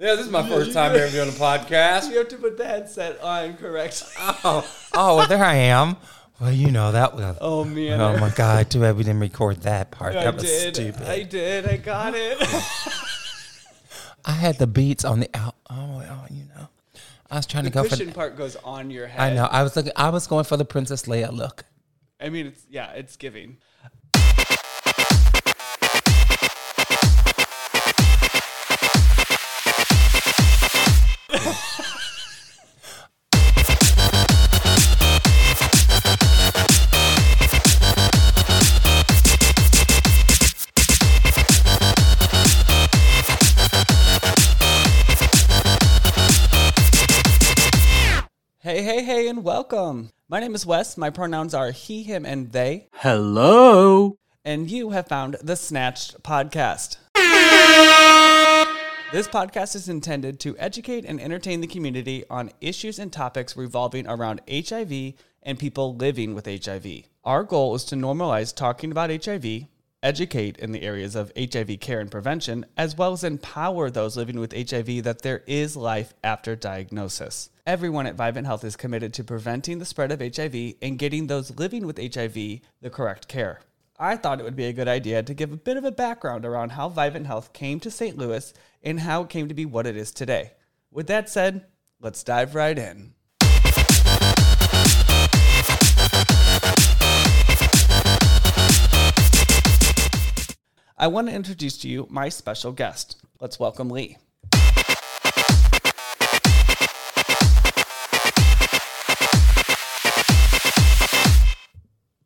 Yeah, this is my first time ever doing a podcast. You have to put the headset on correct. Oh, oh, well, there I am. Well, you know that was. Oh man. Oh my God! Too bad we didn't record that part. I that was did. stupid. I did. I got it. I had the beats on the out. Oh, well, you know, I was trying the to go for. cushion part goes on your head. I know. I was looking. I was going for the Princess Leia look. I mean, it's yeah, it's giving. Hey, hey, hey, and welcome. My name is Wes. My pronouns are he, him, and they. Hello. and you have found the Snatched Podcast. This podcast is intended to educate and entertain the community on issues and topics revolving around HIV and people living with HIV. Our goal is to normalize talking about HIV, educate in the areas of HIV care and prevention, as well as empower those living with HIV that there is life after diagnosis. Everyone at Vivent Health is committed to preventing the spread of HIV and getting those living with HIV the correct care. I thought it would be a good idea to give a bit of a background around how Vivent Health came to St. Louis and how it came to be what it is today. With that said, let's dive right in. I want to introduce to you my special guest. Let's welcome Lee.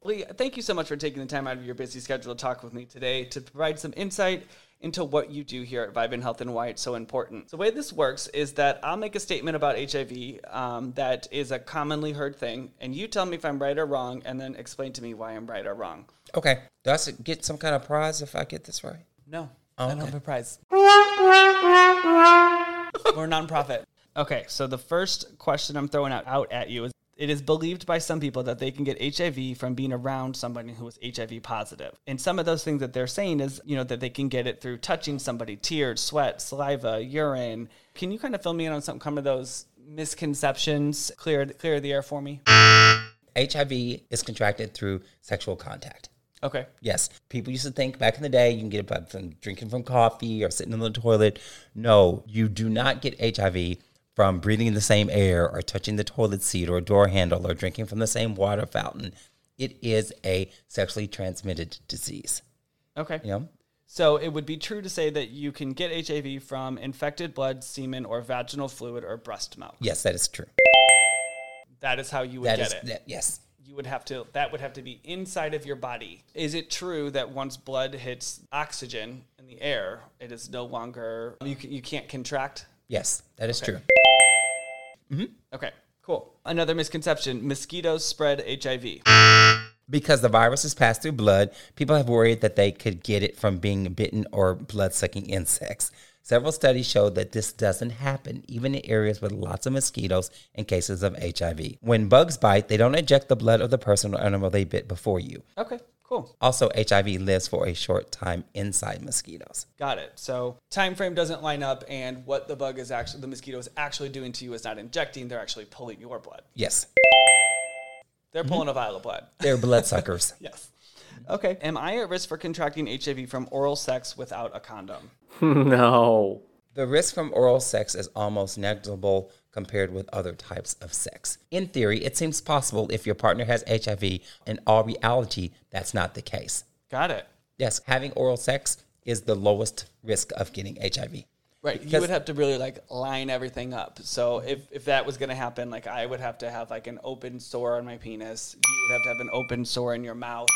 Lee, thank you so much for taking the time out of your busy schedule to talk with me today to provide some insight into what you do here at Vivent Health and why it's so important. So the way this works is that I'll make a statement about HIV um, that is a commonly heard thing, and you tell me if I'm right or wrong, and then explain to me why I'm right or wrong. Okay. Do I get some kind of prize if I get this right? No, I don't have a prize. We're a nonprofit. Okay, so the first question I'm throwing out, out at you is it is believed by some people that they can get HIV from being around somebody who is HIV positive. And some of those things that they're saying is, you know, that they can get it through touching somebody, tears, sweat, saliva, urine. Can you kind of fill me in on some some of those misconceptions? Clear clear the air for me. HIV is contracted through sexual contact. Okay. Yes, people used to think back in the day you can get it by from drinking from coffee or sitting in the toilet. No, you do not get HIV from breathing the same air or touching the toilet seat or door handle or drinking from the same water fountain. It is a sexually transmitted disease. Okay. You know, So it would be true to say that you can get HIV from infected blood, semen, or vaginal fluid or breast milk. yes, that is true. That is how you would That get is it. that, yes. You would have to that would have to be inside of your body. Is it true that once blood hits oxygen in the air, it is no longer you you can't contract? Yes, that is true. Mm-hmm. Okay, cool. Another misconception: mosquitoes spread HIV. Because the virus is passed through blood, people have worried that they could get it from being bitten or blood sucking insects. Several studies show that this doesn't happen, even in areas with lots of mosquitoes and cases of HIV. When bugs bite, they don't eject the blood of the person or animal they bit before you. Okay, cool. Also, HIV lives for a short time inside mosquitoes. Got it. So time frame doesn't line up, and what the bug is actually the mosquito is actually doing to you is not injecting; they're actually pulling your blood. Yes, They're mm-hmm. pulling a vial of blood. they're bloodsuckers. Yes. Okay. Am I at risk for contracting HIV from oral sex without a condom? No. The risk from oral sex is almost negligible compared with other types of sex. In theory, it seems possible if your partner has HIV. In all reality, that's not the case. Got it. Yes, having oral sex is the lowest risk of getting HIV. Right. you would have to really like line everything up. So if, if that was going to happen, like I would have to have like an open sore on my penis. You would have to have an open sore in your mouth.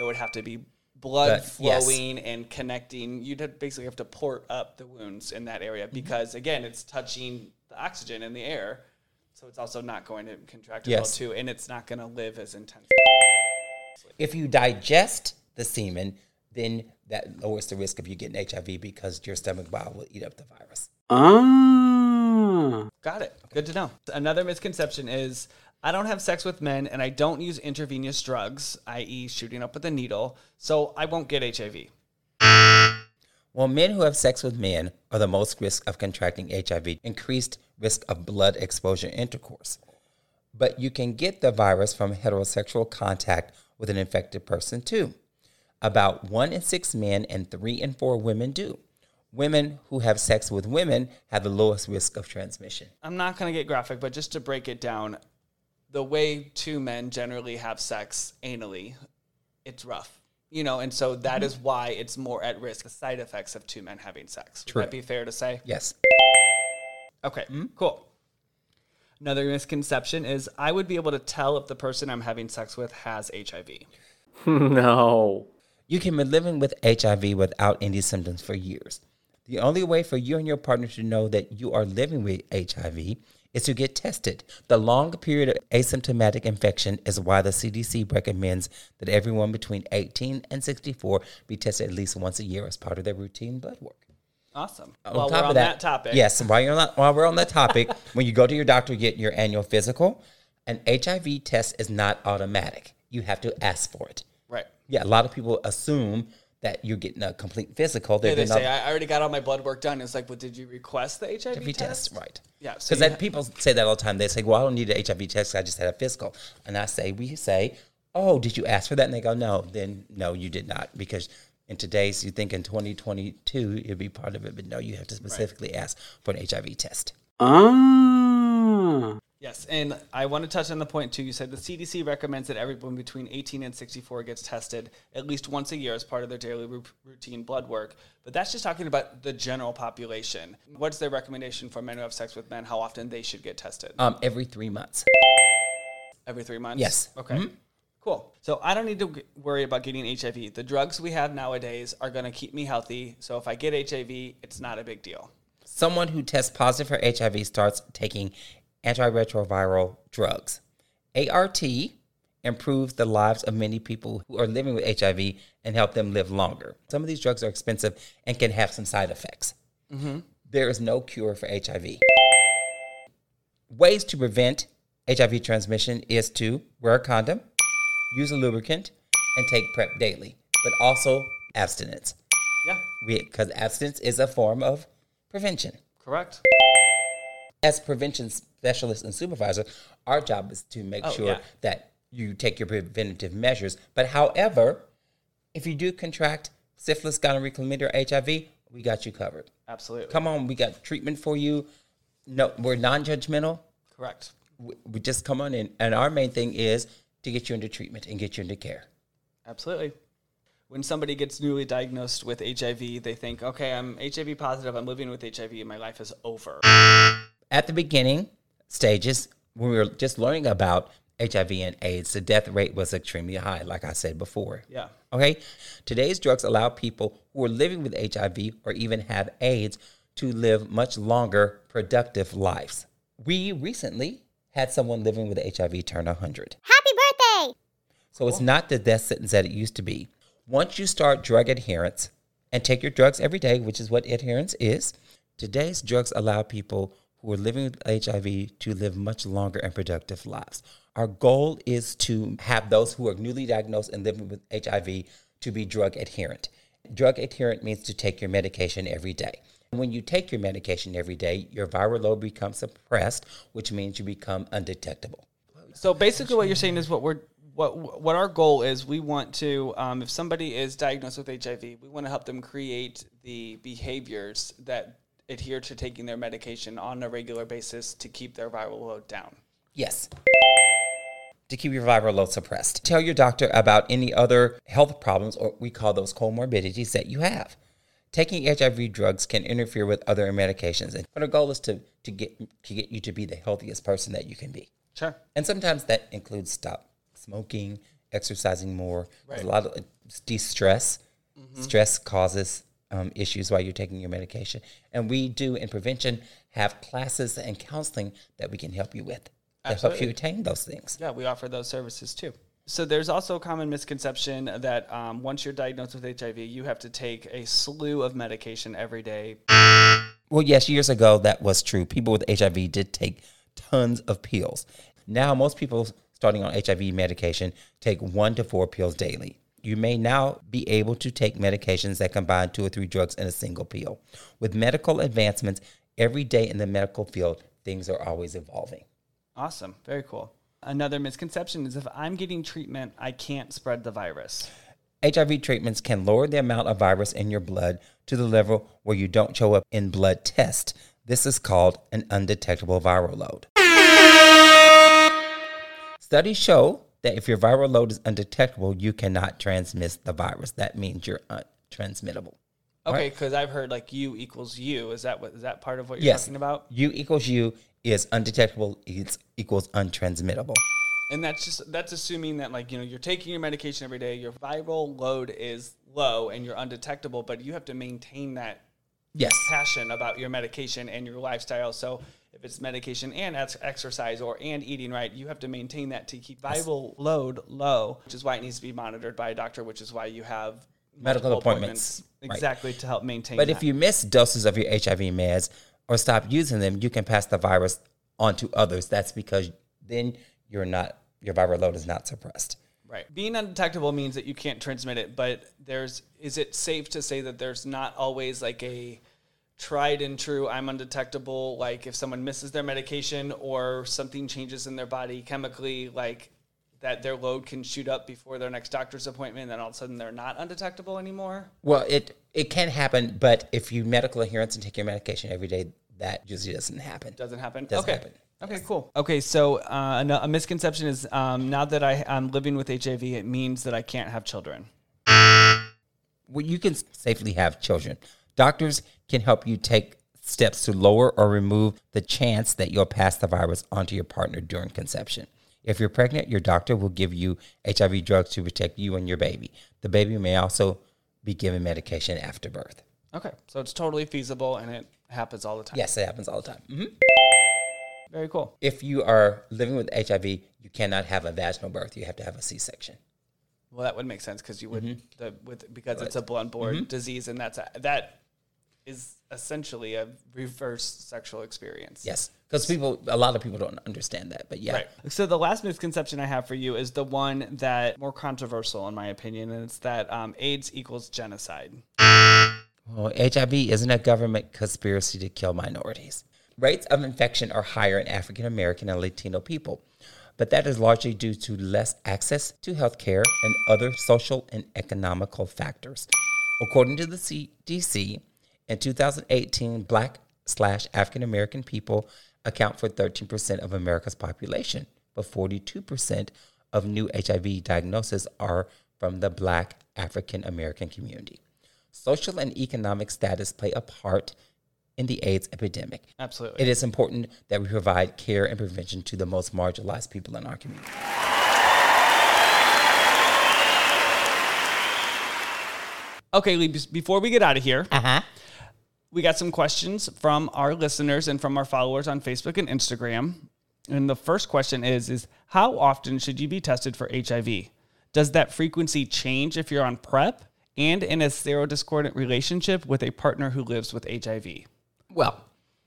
It would have to be blood But, yes. flowing and connecting. You'd have basically have to port up the wounds in that area because again, it's touching the oxygen in the air. So it's also not going to contract as well too, and it's not going to live as intensely. If you digest the semen, then that lowers the risk of you getting HIV because your stomach bile will eat up the virus. Ah. Got it. Good to know. Another misconception is I don't have sex with men and I don't use intravenous drugs, i.e., shooting up with a needle, so I won't get HIV. Well, men who have sex with men are the most risk of contracting HIV, increased risk of blood exposure intercourse. But you can get the virus from heterosexual contact with an infected person too. About one in six men and three in four women do. Women who have sex with women have the lowest risk of transmission. I'm not going to get graphic, but just to break it down, the way two men generally have sex anally, it's rough. You know, and so that mm-hmm. is why it's more at risk, the side effects of two men having sex. Would True. that be fair to say? Yes. Okay, mm-hmm. cool. Another misconception is I would be able to tell if the person I'm having sex with has HIV. No. You can be living with HIV without any symptoms for years. The only way for you and your partner to know that you are living with HIV is to get tested. The long period of asymptomatic infection is why the CDC recommends that everyone between 18 and 64 be tested at least once a year as part of their routine blood work. Awesome. On While top we're of on that, topic, Yes, while you're on, while we're on that topic, when you go to your doctor get your annual physical, an HIV test is not automatic. You have to ask for it. right. Yeah, a lot of people assume that you're getting a complete physical. Yeah, They're they say I already got all my blood work done. It's like, well, did you request the HIV HIV test? test, right? Yeah, so Because people say that all the time. They say, "Well, I don't need an HIV test. I just had a physical." And I say, we say, "Oh, did you ask for that?" And they go, "No." Then no, you did not, because in today's, you think in 2022 it'd be part of it, but no, you have to specifically ask for an HIV test. Ah. Yes, and I want to touch on the point too. You said the CDC recommends that everyone between 18 and 64 gets tested at least once a year as part of their daily ru- routine blood work. But that's just talking about the general population. What's their recommendation for men who have sex with men? How often they should get tested? Um, every three months. Every three months. Yes. Okay. Cool. So I don't need to g- worry about getting HIV. The drugs we have nowadays are going to keep me healthy. So if I get HIV, it's not a big deal. Someone who tests positive for HIV starts taking antiretroviral drugs. ART improves the lives of many people who are living with HIV and help them live longer. Some of these drugs are expensive and can have some side effects. Mm-hmm. There is no cure for HIV. Ways to prevent HIV transmission is to wear a condom, use a lubricant, and take PrEP daily, but also abstinence Yeah. because abstinence is a form of prevention. Correct. As prevention specialists and supervisors, our job is to make Oh, sure yeah. that you take your preventative measures. But however, if you do contract syphilis, gonorrhea, chlamydia, or HIV, we got you covered. Absolutely. Come on, we got treatment for you. No, we're non-judgmental. Correct. We, we just come on in, and our main thing is to get you into treatment and get you into care. Absolutely. When somebody gets newly diagnosed with HIV, they think, okay, I'm HIV positive, I'm living with HIV, and my life is over. At the beginning stages, when we were just learning about HIV and AIDS, the death rate was extremely high, like I said before. Yeah. Okay. Today's drugs allow people who are living with HIV or even have AIDS to live much longer, productive lives. We recently had someone living with HIV turn 100. Happy birthday! So it's not the death sentence that it used to be. Once you start drug adherence and take your drugs every day, which is what adherence is, today's drugs allow people who are living with HIV to live much longer and productive lives. Our goal is to have those who are newly diagnosed and living with HIV to be drug adherent. Drug adherent means to take your medication every day. When you take your medication every day, your viral load becomes suppressed, which means you become undetectable. So basically, what you're saying is what we're what what our goal is. We want to, um, if somebody is diagnosed with HIV, we want to help them create the behaviors that adhere to taking their medication on a regular basis to keep their viral load down. Yes. To keep your viral load suppressed. Tell your doctor about any other health problems, or we call those comorbidities, that you have. Taking HIV drugs can interfere with other medications, and but our goal is to, to get to get you to be the healthiest person that you can be. Sure. And sometimes that includes stop smoking, exercising more. There's a lot of uh, de-stress. Mm-hmm. Stress causes um, issues while you're taking your medication. And we do in prevention have classes and counseling that we can help you with to help you attain those things. Yeah, we offer those services too. So there's also a common misconception that um, once you're diagnosed with HIV, you have to take a slew of medication every day. Well, yes, years ago that was true. People with HIV did take tons of pills. Now, most people starting on HIV medication take one to four pills daily. You may now be able to take medications that combine two or three drugs in a single pill. With medical advancements, every day in the medical field, things are always evolving. Awesome. Very cool. Another misconception is if I'm getting treatment, I can't spread the virus. HIV treatments can lower the amount of virus in your blood to the level where you don't show up in blood tests. This is called an undetectable viral load. Studies show that if your viral load is undetectable, you cannot transmit the virus. That means you're untransmittable. Okay, because I've heard like U equals U. Is that what is that part of what you're Yes. talking about? U equals U is undetectable, It's equals untransmittable. And that's just that's assuming that like you know you're taking your medication every day, your viral load is low and you're undetectable, but you have to maintain that Yes. passion about your medication and your lifestyle. So if it's medication and ex- exercise or and eating right, you have to maintain that to keep viral load low, which is why it needs to be monitored by a doctor, which is why you have Medical appointments. Right. exactly to help maintain. But that. if you miss doses of your HIV meds or stop using them, you can pass the virus on to others. That's because then you're not your viral load is not suppressed. Right. Being undetectable means that you can't transmit it, but there's is it safe to say that there's not always like a tried and true I'm undetectable like if someone misses their medication or something changes in their body chemically like that their load can shoot up before their next doctor's appointment and then all of a sudden they're not undetectable anymore? Well, it it can happen, but if you medical adherence and take your medication every day, that usually doesn't happen. Doesn't happen. Doesn't okay. happen. Okay, cool. Okay, so uh, a, a misconception is um, now that I, I'm living with HIV, it means that I can't have children. well, you can safely have children. Doctors can help you take steps to lower or remove the chance that you'll pass the virus onto your partner during conception. If you're pregnant, your doctor will give you HIV drugs to protect you and your baby. The baby may also be given medication after birth. Okay, so it's totally feasible and it happens all the time. Yes, it happens all the time. Mm-hmm. Very cool. If you are living with HIV, you cannot have a vaginal birth. You have to have a C-section. Well, that would make sense because you would Mm-hmm. the, with because it's a blood-borne disease, and that's a, that is essentially a reverse sexual experience. Yes, because people, a lot of people don't understand that. But yeah, Right. So the last misconception I have for you is the one that more controversial in my opinion, and it's that um, AIDS equals genocide. Well, HIV isn't a government conspiracy to kill minorities. Rates of infection are higher in African American and Latino people, but that is largely due to less access to health care and other social and economical factors. According to the CDC, in 2018, black slash African American people account for 13% of America's population, but 42% of new HIV diagnoses are from the black African American community. Social and economic status play a part in the AIDS epidemic. Absolutely. It is important that we provide care and prevention to the most marginalized people in our community. Okay, Lee, before we get out of here, Uh huh. we got some questions from our listeners and from our followers on Facebook and Instagram. And the first question is is how often should you be tested for HIV? Does that frequency change if you're on PrEP and in a serodiscordant relationship with a partner who lives with HIV? Well,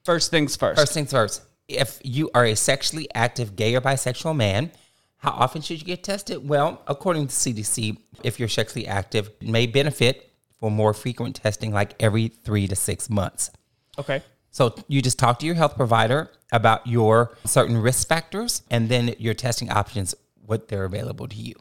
First things first. first things first. If you are a sexually active gay or bisexual man, how often should you get tested? Well, according to CDC, if you're sexually active, it may benefit for more frequent testing, like every three to six months. Okay. So you just talk to your health provider about your certain risk factors and then your testing options, what they're available to you.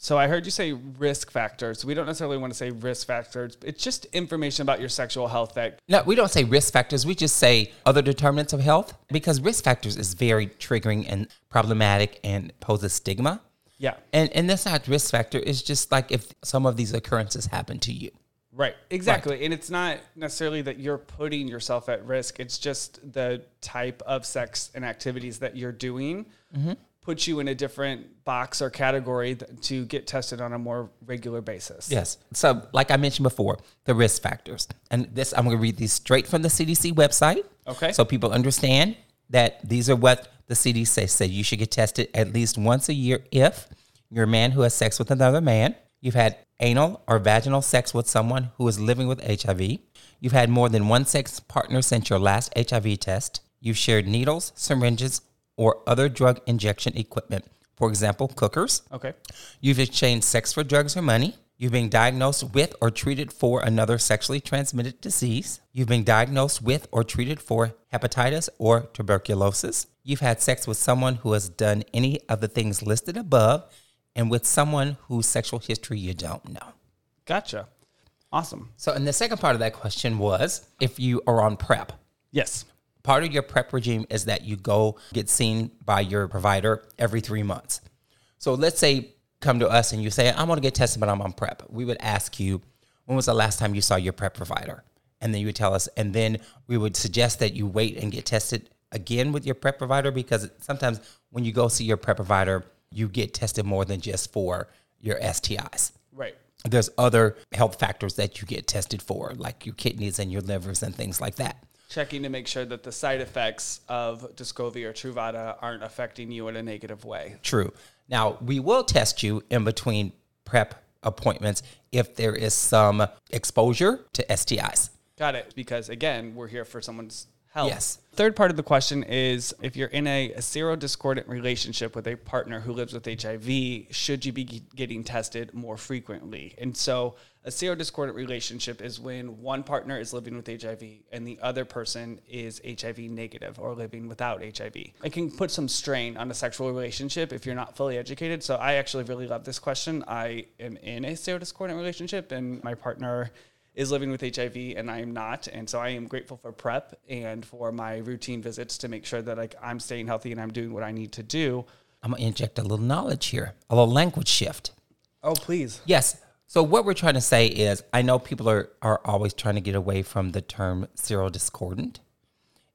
So I heard you say risk factors. We don't necessarily want to say risk factors. It's just information about your sexual health that No, we don't say risk factors. We just say other determinants of health because risk factors is very triggering and problematic and poses stigma. yeah. And and that's not risk factor. It's just like if some of these occurrences happen to you. Right. Exactly. And it's not necessarily that you're putting yourself at risk. It's just the type of sex and activities that you're doing mm-hmm. puts you in a different box or category to get tested on a more regular basis. Yes. So, like I mentioned before, the risk factors. And this, I'm going to read these straight from the CDC website. Okay. So people understand that these are what the CDC said. You should get tested at least once a year if you're a man who has sex with another man, you've had anal or vaginal sex with someone who is living with HIV, you've had more than one sex partner since your last HIV test, you've shared needles, syringes, or other drug injection equipment. For example, cookers. Okay. You've exchanged sex for drugs or money. You've been diagnosed with or treated for another sexually transmitted disease. You've been diagnosed with or treated for hepatitis or tuberculosis. You've had sex with someone who has done any of the things listed above and with someone whose sexual history you don't know. Gotcha. Awesome. So, and the second part of that question was if you are on PrEP. Yes. Part of your PrEP regime is that you go get seen by your provider every three months. So, let's say come to us and you say, I want to get tested, but I'm on PrEP. We would ask you, when was the last time you saw your PrEP provider? And then you would tell us, and then we would suggest that you wait and get tested again with your PrEP provider because sometimes when you go see your PrEP provider, you get tested more than just for your STIs Right. there's other health factors that you get tested for, like your kidneys and your livers and things like that. Checking to make sure that the side effects of Descovy or Truvada aren't affecting you in a negative way. True. Now, we will test you in between prep appointments if there is some exposure to STIs. Got it. Because again, we're here for someone's Yes. Third part of the question is if you're in a, a serodiscordant relationship with a partner who lives with HIV, should you be getting tested more frequently? And so, a serodiscordant relationship is when one partner is living with HIV and the other person is HIV negative or living without HIV. It can put some strain on a sexual relationship if you're not fully educated. So, I actually really love this question. I am in a serodiscordant relationship, and my partner is living with HIV and I am not. And so I am grateful for PrEP and for my routine visits to make sure that like I'm staying healthy and I'm doing what I need to do. I'm going to inject a little knowledge here, a little language shift. Oh, please. Yes. So, what we're trying to say is I know people are, are always trying to get away from the term serodiscordant.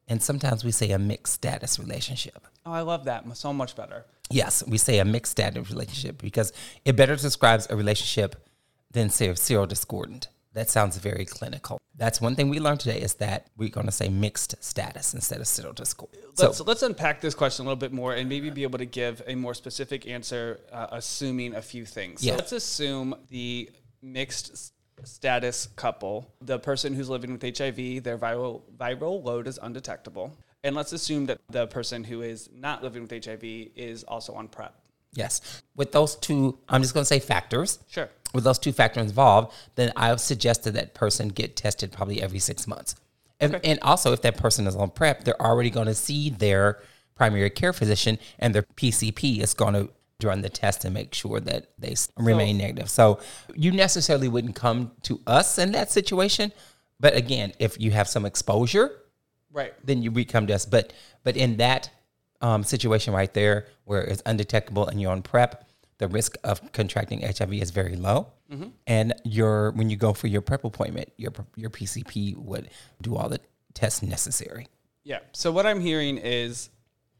And sometimes we say a mixed status relationship. Oh, I love that so much better. Yes, we say a mixed status relationship because it better describes a relationship than say serodiscordant. That sounds very clinical. That's one thing we learned today is that we're going to say mixed status instead of serodiscordant. Let's, let's unpack this question a little bit more and maybe be able to give a more specific answer, uh, assuming a few things. So Yeah. let's assume the mixed status couple, the person who's living with HIV, their viral viral load is undetectable, and let's assume that the person who is not living with HIV is also on PrEP. yes, with those two, I'm just going to say factors. Sure. With those two factors involved, then I've suggested that person get tested probably every six months. And, and also, if that person is on PrEP, they're already going to see their primary care physician, and their PCP is going to run the test and make sure that they remain negative. So you necessarily wouldn't come to us in that situation. But again, if you have some exposure, Right. then you we come to us. But but in that um, situation right there, where it's undetectable and you're on PrEP, the risk of contracting HIV is very low. And your when you go for your PrEP appointment, your your PCP would do all the tests necessary. Yeah. So what I'm hearing is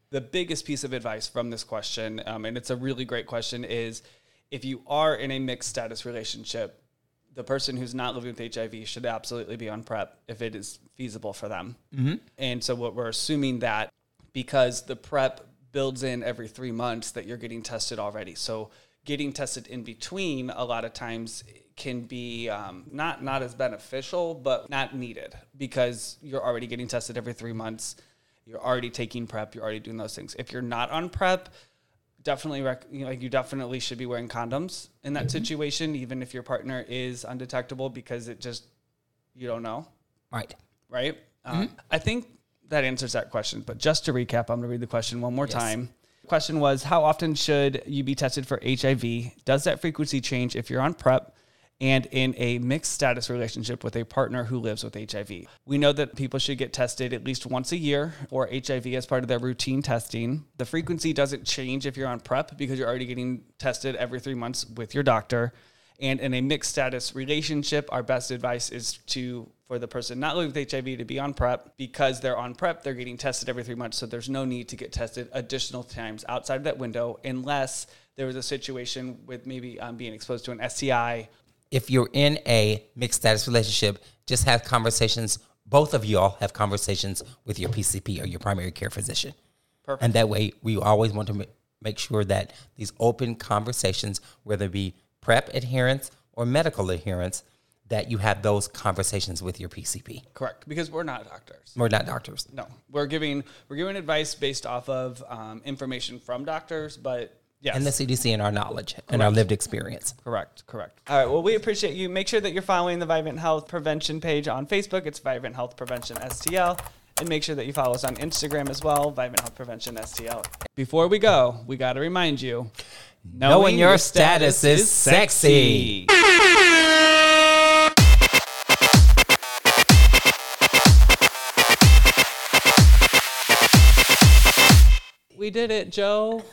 the biggest piece of advice from this question, um, and it's a really great question, is if you are in a mixed status relationship, the person who's not living with HIV should absolutely be on PrEP if it is feasible for them. Mm-hmm. And so what we're assuming that because the PrEP builds in every three months that you're getting tested already. So getting tested in between a lot of times can be um, not not as beneficial, but not needed because you're already getting tested every three months. You're already taking prep. You're already doing those things. If you're not on prep, definitely rec- you know, like you definitely should be wearing condoms in that situation, even if your partner is undetectable, because it just you don't know Right. right? Um, I think that answers that question. But just to recap, I'm going to read the question one more time. Question was How often should you be tested for HIV? Does that frequency change if you're on PrEP and in a mixed status relationship with a partner who lives with HIV? We know that people should get tested at least once a year or HIV as part of their routine testing. The frequency doesn't change if you're on PrEP because you're already getting tested every three months with your doctor. And in a mixed status relationship, our best advice is to for the person not living with HIV to be on PrEP because they're on PrEP, they're getting tested every three months. So there's no need to get tested additional times outside of that window unless there was a situation with maybe um, being exposed to an STI. If you're in a mixed status relationship, just have conversations. Both of y'all have conversations with your PCP or your primary care physician. Perfect. And that way, we always want to make sure that these open conversations, whether it be PrEP adherence or medical adherence, that you have those conversations with your PCP. Correct, because we're not doctors. We're not doctors. No, we're giving we're giving advice based off of um, information from doctors, but Yes. And the CDC and our knowledge and our lived experience. Correct, correct. All right, well, we appreciate you. Make sure that you're following the Vivent Health Prevention page on Facebook. It's Vivent Health Prevention STL. And make sure that you follow us on Instagram as well, Vivent Health Prevention STL. Before we go, we got to remind you Knowing your status is sexy. We did it, Joe.